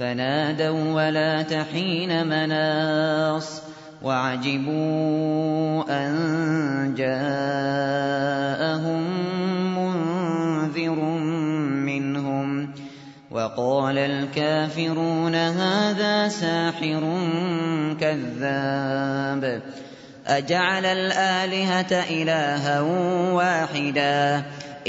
فنادوا ولا تحين مناص وعجبوا أن جاءهم منذر منهم وقال الكافرون هذا ساحر كذاب أجعل الآلهة إلها واحدا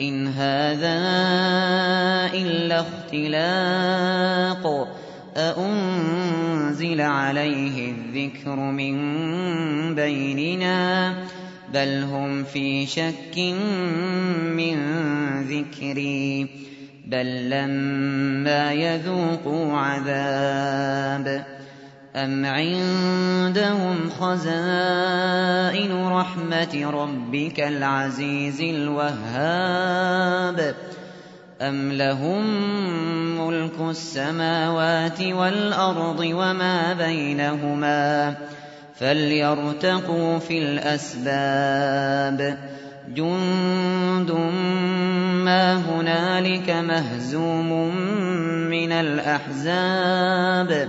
إن هذا إلا اختلاق أأنزل عليه الذكر من بيننا بل هم في شك من ذكري بل لما يذوقوا عذاب أم عندهم خزائن رحمة ربك العزيز الوهاب أم لهم ملك السماوات والأرض وما بينهما فليرتقوا في الأسباب جند ما هنالك مهزوم من الأحزاب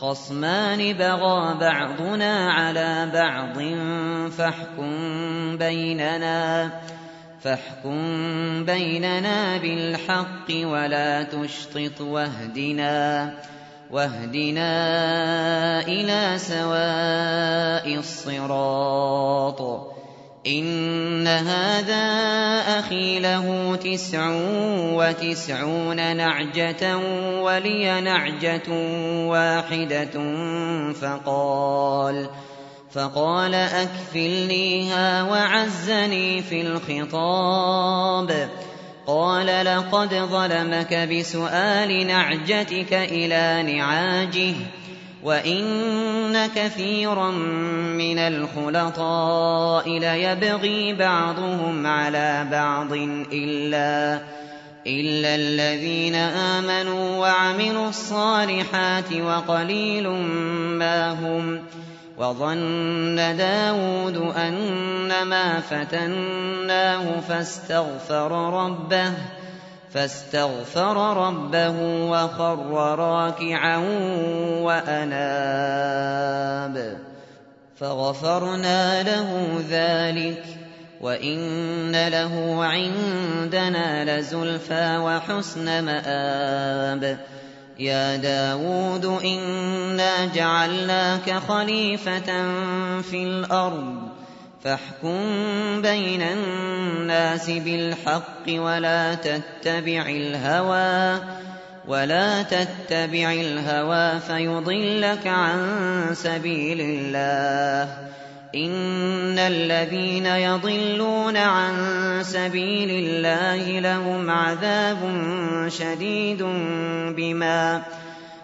خصمان بغى بعضنا على بعض فاحكم بيننا فاحكم بيننا بالحق ولا تشطط واهدنا واهدنا إلى سواء الصراط. إن هذا أخي له تسع وتسعون نعجة ولي نعجة واحدة فقال فقال أكفلنيها وعزني في الخطاب قال لقد ظلمك بسؤال نعجتك إلى نعاجه وإن كثيرا من الخلطاء ليبغي بعضهم على بعض إلا إلا الذين آمنوا وعملوا الصالحات وقليل ما هم وظن داود أنما فتناه فاستغفر ربه فاستغفر ربه وخر راكعا وأناب. فغفرنا له ذلك وإن له عندنا لزلفى وحسن مآب. يا داود إنا جعلناك خليفة في الأرض فاحكم بين الناس بالحق ولا تتبع الهوى ولا تتبع الهوى فيضلك عن سبيل الله. إن الذين يضلون عن سبيل الله لهم عذاب شديد بما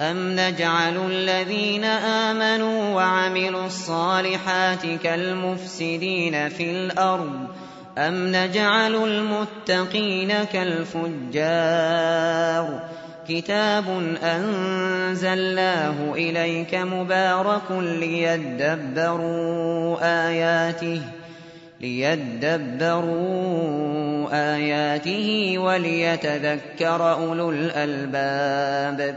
أم نجعل الذين آمنوا وعملوا الصالحات كالمفسدين في الأرض أم نجعل المتقين كالفجار كتاب أنزلناه إليك مبارك ليدبروا آياته ليدبروا آياته وليتذكر أولو الألباب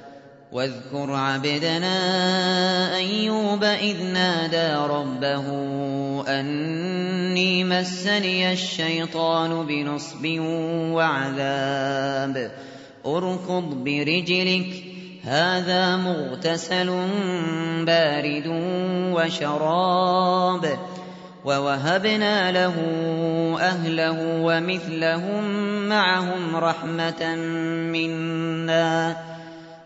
واذكر عبدنا أيوب إذ نادى ربه أني مسني الشيطان بنصب وعذاب. اركض برجلك هذا مغتسل بارد وشراب. ووهبنا له أهله ومثلهم معهم رحمة منا.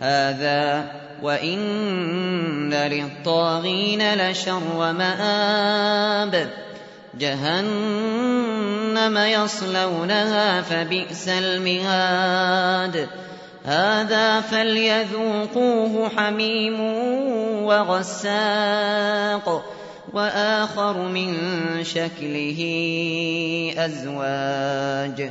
هذا وإن للطاغين لشر مآب جهنم يصلونها فبئس المهاد. هذا فليذوقوه حميم وغساق وآخر من شكله أزواج.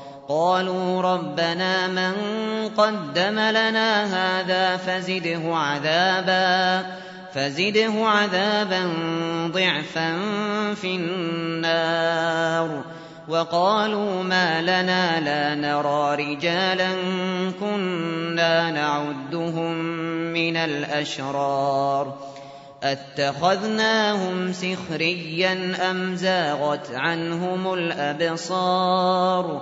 قالوا ربنا من قدم لنا هذا فزده عذابا فزده عذابا ضعفا في النار. وقالوا ما لنا لا نرى رجالا كنا نعدهم من الأشرار. أتخذناهم سخريا أم زاغت عنهم الأبصار؟